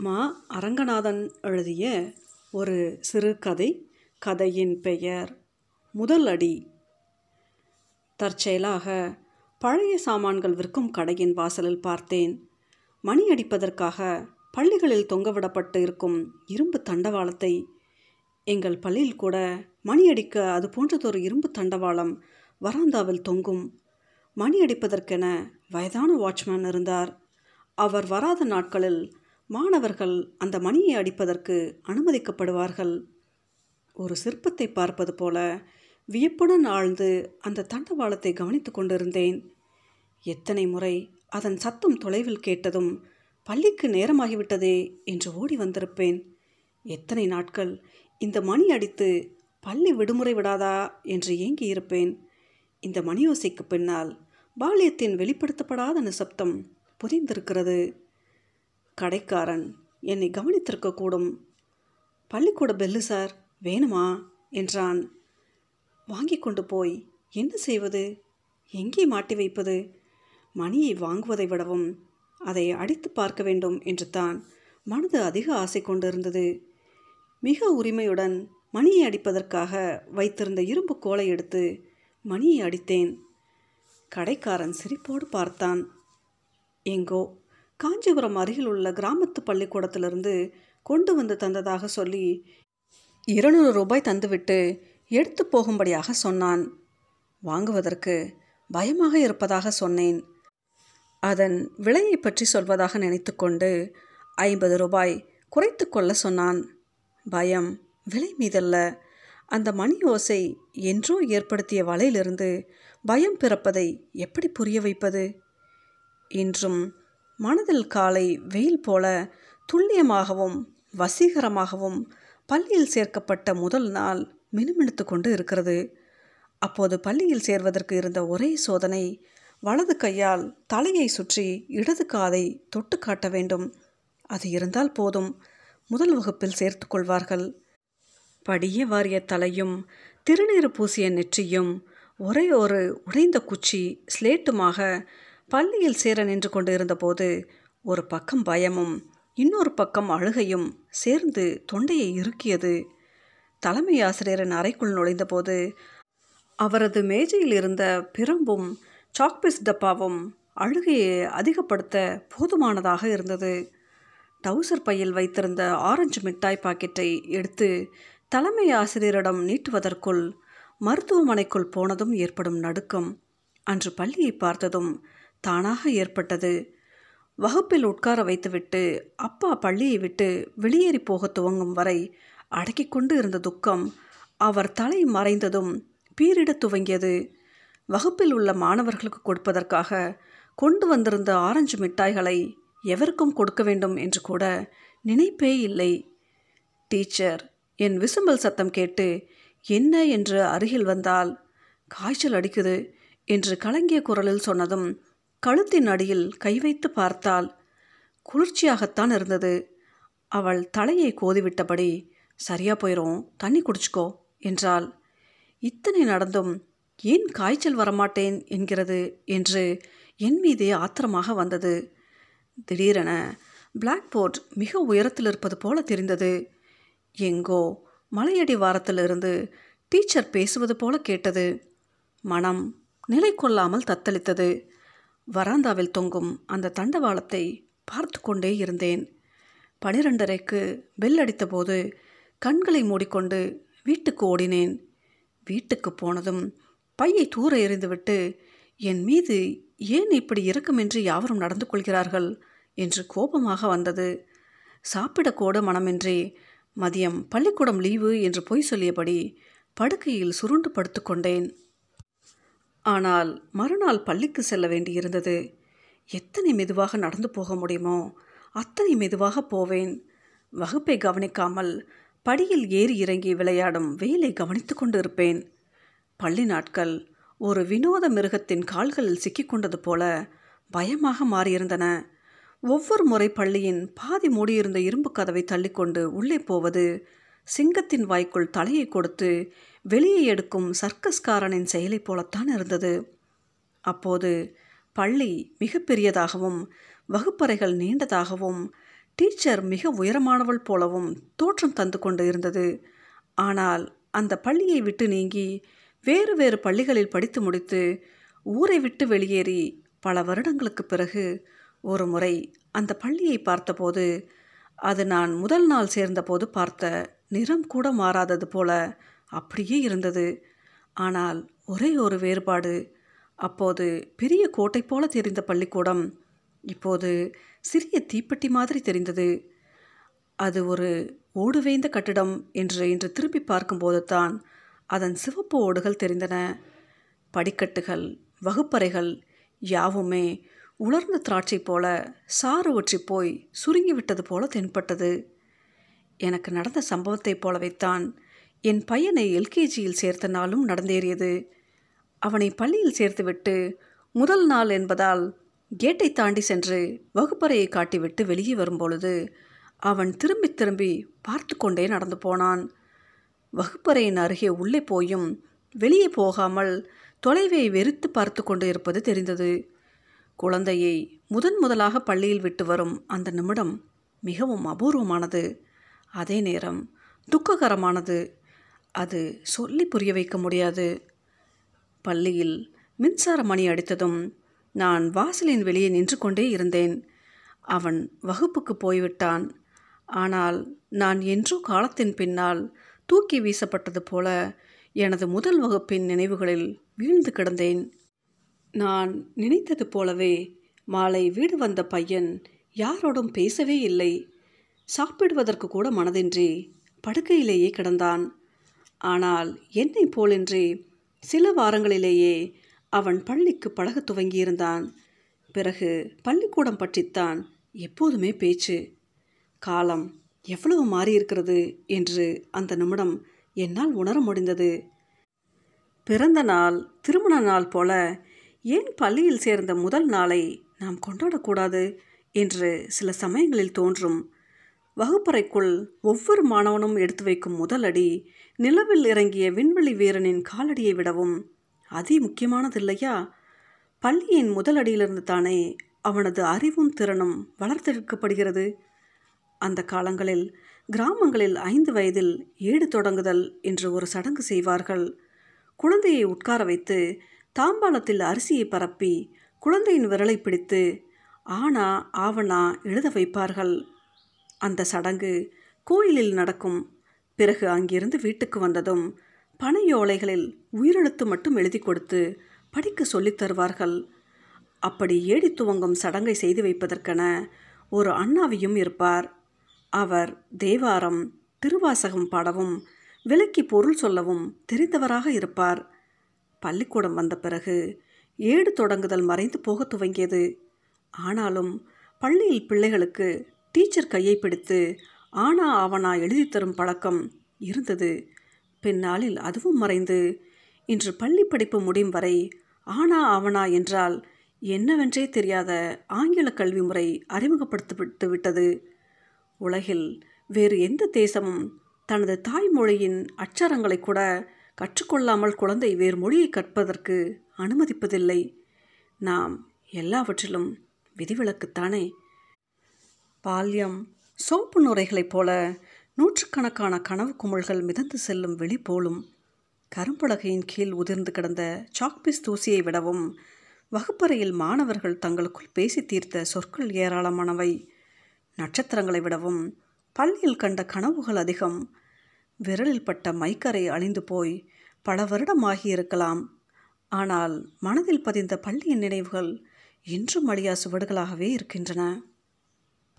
மா அரங்கநாதன் எழுதிய ஒரு சிறுகதை கதையின் பெயர் முதல் அடி. தற்செயலாக பழைய சாமான்கள் விற்கும் கடையின் வாசலில் பார்த்தேன். மணி அடிப்பதற்காக பள்ளிகளில் தொங்கவிடப்பட்டு இருக்கும் இரும்பு தண்டவாளத்தை. எங்கள் பள்ளியில் கூட மணி அடிக்க அது போன்றதொரு இரும்பு தண்டவாளம் வராந்தாவில் தொங்கும். மணி அடிப்பதற்கென வயதான வாட்ச்மேன் இருந்தார். அவர் வராத நாட்களில் மாணவர்கள் அந்த மணியை அடிப்பதற்கு அனுமதிக்கப்படுவார்கள். ஒரு சிற்பத்தை பார்ப்பது போல வியப்புடன் ஆழ்ந்து அந்த தண்டவாளத்தை கவனித்து கொண்டிருந்தேன். எத்தனை முறை அதன் சத்தம் தொலைவில் கேட்டதும் பள்ளிக்கு நேரமாகிவிட்டதே என்று ஓடி வந்திருப்பேன். எத்தனை நாட்கள் இந்த மணி அடித்து பள்ளி விடுமுறை விடாதா என்று ஏங்கி இருப்பேன் இந்த மணியோசைக்கு பின்னால் பால்யத்தின் வெளிப்படுத்தப்படாத நிசப்தம் புதிந்திருக்கிறது. கடைக்காரன் என்னை கவனித்திருக்கக்கூடும் பள்ளிக்கூட பெல்லு சார் வேணுமா? என்றான். வாங்கி கொண்டு போய் என்ன செய்வது? எங்கே மாட்டி வைப்பது? மணியை வாங்குவதை விடவும் அதை அடித்து பார்க்க வேண்டும் என்று தான் மனது அதிக ஆசை கொண்டிருந்தது. மிக உரிமையுடன் மணியை அடிப்பதற்காக வைத்திருந்த இரும்பு கோலை எடுத்து மணியை அடித்தேன். கடைக்காரன் சிரிப்போடு பார்த்தான். எங்கோ காஞ்சிபுரம் அருகில் உள்ள கிராமத்து பள்ளிக்கூடத்திலிருந்து கொண்டு வந்து தந்ததாக சொல்லி இருநூறு ரூபாய் தந்துவிட்டு எடுத்து போகும்படியாக சொன்னான். வாங்குவதற்கு பயமாக இருப்பதாக சொன்னேன். அதன் விலையை பற்றி சொல்வதாக நினைத்து கொண்டு ஐம்பது ரூபாய் குறைத்து கொள்ள சொன்னான். பயம் விலை மீதல்ல. அந்த மணி ஓசை என்றோ ஏற்படுத்திய வலையிலிருந்து பயம் பிறப்பதை எப்படி புரிய வைப்பது? இன்றும் மனதில் காலை வெயில் போல துல்லியமாகவும் வசீகரமாகவும் பள்ளியில் சேர்க்கப்பட்ட முதல் நாள் மினுமினுத்து கொண்டு இருக்கிறது. அப்போது பள்ளியில் சேர்வதற்கு இருந்த ஒரே சோதனை வலது கையால் தலையை சுற்றி இடது காதை தொட்டு காட்ட வேண்டும். அது இருந்தால் போதும் முதல் வகுப்பில் சேர்த்து கொள்வார்கள். படிய வாரிய தலையும் திருநீறு பூசிய நெற்றியும் ஒரே ஒரு உடைந்த குச்சி ஸ்லேட்டுமாக பள்ளியில் சேர நின்று கொண்டு இருந்தபோது ஒரு பக்கம் பயமும் இன்னொரு பக்கம் அழுகையும் சேர்ந்து தொண்டையை இறுக்கியது. தலைமை ஆசிரியரின் அறைக்குள் நுழைந்தபோது அவரது மேஜையில் இருந்த பிரம்பும் சாக்பீஸ் டப்பாவும் அழுகையை அதிகப்படுத்த போதுமானதாக இருந்தது. டவுசர் பையில் வைத்திருந்த ஆரஞ்சு மிட்டாய் பாக்கெட்டை எடுத்து தலைமை ஆசிரியரிடம் நீட்டுவதற்குள் மருத்துவமனைக்குள் போனதும் ஏற்படும் நடுக்கம். அன்று பள்ளியை பார்த்ததும் தானாக ஏற்பட்டது. வகுப்பில் உட்கார வைத்துவிட்டு அப்பா பள்ளியை விட்டு வெளியேறி போக துவங்கும் வரை அடக்கி கொண்டு இருந்த துக்கம் அவர் தலை மறைந்ததும் பீரிட துவங்கியது. வகுப்பில் உள்ள மாணவர்களுக்கு கொடுப்பதற்காக கொண்டு வந்திருந்த ஆரஞ்சு மிட்டாய்களை எவருக்கும் கொடுக்க வேண்டும் என்று கூட நினைப்பே இல்லை. டீச்சர் என் விசும்பல் சத்தம் கேட்டு என்ன என்று அருகில் வந்தால் காய்ச்சல் அடிக்குது என்று கலங்கிய குரலில் சொன்னதும் கழுத்தின் அடியில் கை வைத்து பார்த்தால் குளிர்ச்சியாகத்தான் இருந்தது. அவள் தலையை கோதிவிட்டபடி சரியா போயிடும் தண்ணி குடிச்சுக்கோ என்றாள். இத்தனை நடந்தும் ஏன் காய்ச்சல் வரமாட்டேன்? என்கிறது என்று என் மீதே ஆத்திரமாக வந்தது. திடீரென பிளாக் போர்ட் மிக உயரத்தில் இருப்பது போல தெரிந்தது. எங்கோ மலையடி வாரத்திலிருந்து டீச்சர் பேசுவது போல கேட்டது. மனம் நிலை கொள்ளாமல் தத்தளித்தது. வராந்தாவில் தொங்கும் அந்த தண்டவாளத்தை பார்த்து கொண்டே இருந்தேன். பனிரெண்டரைக்கு பெல் அடித்தபோது கண்களை மூடிக்கொண்டு வீட்டுக்கு ஓடினேன். வீட்டுக்கு போனதும் பையை தூர எறிந்துவிட்டு என் மீது ஏன் இப்படி இரக்கமின்றி யாவரும் நடந்து கொள்கிறார்கள்? என்று கோபமாக வந்தது. சாப்பிடக்கூட மனமின்றி மதியம் பள்ளிக்கூடம் லீவு என்று பொய் சொல்லியபடி படுக்கையில் சுருண்டு படுத்துக்கொண்டேன். ஆனால் மறுநாள் பள்ளிக்கு செல்ல வேண்டியிருந்தது. எத்தனை மெதுவாக நடந்து போக முடியுமோ அத்தனை மெதுவாக போவேன். வகுப்பை கவனிக்காமல் படியில் ஏறி இறங்கி விளையாடும் வேலை கவனித்து கொண்டு இருப்பேன் பள்ளி நாட்கள் ஒரு வினோத மிருகத்தின் கால்களில் சிக்கிக்கொண்டது போல பயமாக மாறியிருந்தன. ஒவ்வொரு முறை பள்ளியின் பாதி மூடியிருந்த இரும்பு கதவை தள்ளிக்கொண்டு உள்ளே போவது சிங்கத்தின் வாய்க்குள் தலையை கொடுத்து வெளியே எடுக்கும் சர்க்கஸ்காரனின் செயலை போலத்தான் இருந்தது. அப்போது பள்ளி மிக பெரியதாகவும் வகுப்பறைகள் நீண்டதாகவும் டீச்சர் மிக உயரமானவள் போலவும் தோற்றம் தந்து கொண்டு இருந்தது. ஆனால் அந்த பள்ளியை விட்டு நீங்கி வேறு வேறு பள்ளிகளில் படித்து முடித்து ஊரை விட்டு வெளியேறி பல வருடங்களுக்கு பிறகு ஒரு முறை அந்த பள்ளியை பார்த்தபோது அது நான் முதல் நாள் சேர்ந்தபோது பார்த்த நிறம் கூட மாறாதது போல அப்படியே இருந்தது. ஆனால் ஒரே ஒரு வேறுபாடு. அப்போது பெரிய கோட்டை போல தெரிந்த பள்ளிக்கூடம். இப்போது சிறிய தீப்பெட்டி மாதிரி தெரிந்தது. அது ஒரு ஓடுவேந்த கட்டிடம் என்று இன்று திரும்பி பார்க்கும்போது தான் அதன் சிவப்பு ஓடுகள் தெரிந்தன. படிக்கட்டுகள் வகுப்பறைகள் யாவுமே உலர்ந்த திராட்சை போல சாறு ஒற்றி போய் சுருங்கிவிட்டது போல தென்பட்டது. எனக்கு நடந்த சம்பவத்தைப் போலவைத்தான் என் பையனை எல்கேஜியில் சேர்த்த நாளும் நடந்தேறியது. அவனை பள்ளியில் சேர்த்துவிட்டு முதல் நாள் என்பதால் கேட்டை தாண்டி சென்று வகுப்பறையை காட்டிவிட்டு வெளியே வரும்பொழுது அவன் திரும்பி திரும்பி பார்த்து கொண்டே நடந்து போனான். வகுப்பறையின் அருகே உள்ளே போயும் வெளியே போகாமல் தொலைவை வெறித்து பார்த்து கொண்டு இருப்பது தெரிந்தது. குழந்தையை முதன் முதலாக பள்ளியில் விட்டு வரும் அந்த நிமிடம் மிகவும் அபூர்வமானது. அதே நேரம் துக்ககரமானது. அது சொல்லி புரிய வைக்க முடியாது. பள்ளியில் மின்சார மணி அடித்ததும் நான் வாசலின் வெளியே நின்று கொண்டே இருந்தேன். அவன் வகுப்புக்கு போய்விட்டான். ஆனால் நான் என்றோ காலத்தின் பின்னால் தூக்கி வீசப்பட்டது போல எனது முதல் வகுப்பின் நினைவுகளில் வீழ்ந்து கிடந்தேன். நான் நினைத்தது போலவே மாலை வீடு வந்த பையன் யாரோடும் பேசவே இல்லை. சாப்பிடுவதற்கு கூட மனதின்றி படுக்கையிலேயே கிடந்தான். ஆனால் என்னை போலின்றி சில வாரங்களிலேயே அவன் பள்ளிக்கு பழக துவங்கியிருந்தான். பிறகு பள்ளிக்கூடம் பற்றித்தான் எப்போதுமே பேச்சு. காலம் எவ்வளவு மாறியிருக்கிறது என்று அந்த நிமிடம் என்னால் உணர முடிந்தது. பிறந்த நாள் திருமண நாள் போல ஏன் பள்ளியில் சேர்ந்த முதல் நாளை நாம் கொண்டாடக்கூடாது என்று சில சமயங்களில் தோன்றும் வகுப்பறைக்குள் ஒவ்வொரு மாணவனும் எடுத்து வைக்கும் முதல் அடி நிலவில் இறங்கிய விண்வெளி வீரனின் காலடியை விடவும் அதி முக்கியமானதில்லையா? பள்ளியின் முதல் அடியிலிருந்து தானே அவனது அறிவும் திறனும் வளர்த்தெடுக்கப்படுகிறது. அந்த காலங்களில் கிராமங்களில் ஐந்து வயதில் ஏடு தொடங்குதல் என்று ஒரு சடங்கு செய்வார்கள். குழந்தையை உட்கார வைத்து தாம்பாளத்தில் அரிசியை பரப்பி குழந்தையின் விரலை பிடித்து ஆனா ஆவணா எழுத வைப்பார்கள். அந்த சடங்கு கோயிலில் நடக்கும். பிறகு அங்கிருந்து வீட்டுக்கு வந்ததும் பனையோலைகளில் உயிரெழுத்து மட்டும் எழுதி கொடுத்து படிக்க சொல்லித் தருவார்கள். அப்படி ஏடி துவங்கும் சடங்கை செய்து வைப்பதற்கென ஒரு அண்ணாவியும் இருப்பார். அவர் தேவாரம் திருவாசகம் பாடவும் விலக்கி பொருள் சொல்லவும் தெரிந்தவராக இருப்பார். பள்ளிக்கூடம் வந்த பிறகு ஏடு தொடங்குதல் மறைந்து போக துவங்கியது. ஆனாலும் பள்ளியில் பிள்ளைகளுக்கு டீச்சர் கையை பிடித்து ஆனா ஆவனா எழுதி தரும் பழக்கம் இருந்தது. பின்னாளில் அதுவும் மறைந்து இன்று பள்ளி படிப்பு முடியும் வரை ஆனா ஆவனா என்றால் என்னவென்றே தெரியாத ஆங்கில கல்வி முறை அறிமுகப்படுத்தப்பட்டு விட்டது. உலகில் வேறு எந்த தேசமும் தனது தாய்மொழியின் அச்சரங்களை கூட கற்றுக்கொள்ளாமல் குழந்தை வேறு மொழியை கற்பதற்கு அனுமதிப்பதில்லை. நாம் எல்லாவற்றிலும் விதிவிலக்குத்தானே பால்யம் சோப்பு நுரைகளைப் போல நூற்றுக்கணக்கான கனவு குமிழ்கள் மிதந்து செல்லும் வெளி போலும் கரும்பலகையின் கீழ் உதிர்ந்து கிடந்த சாக்பீஸ் தூசியை விடவும் வகுப்பறையில் மாணவர்கள் தங்களுக்குள் பேசி தீர்த்த சொற்கள் ஏராளமானவை. நட்சத்திரங்களை விடவும் பள்ளியில் கண்ட கனவுகள் அதிகம். விரலில் பட்ட மைக்கரை அழிந்து போய் பல வருடமாகி இருக்கலாம் ஆனால் மனதில் பதிந்த பள்ளியின் நினைவுகள் இன்றும் அழியா சுவடுகளாகவே இருக்கின்றன.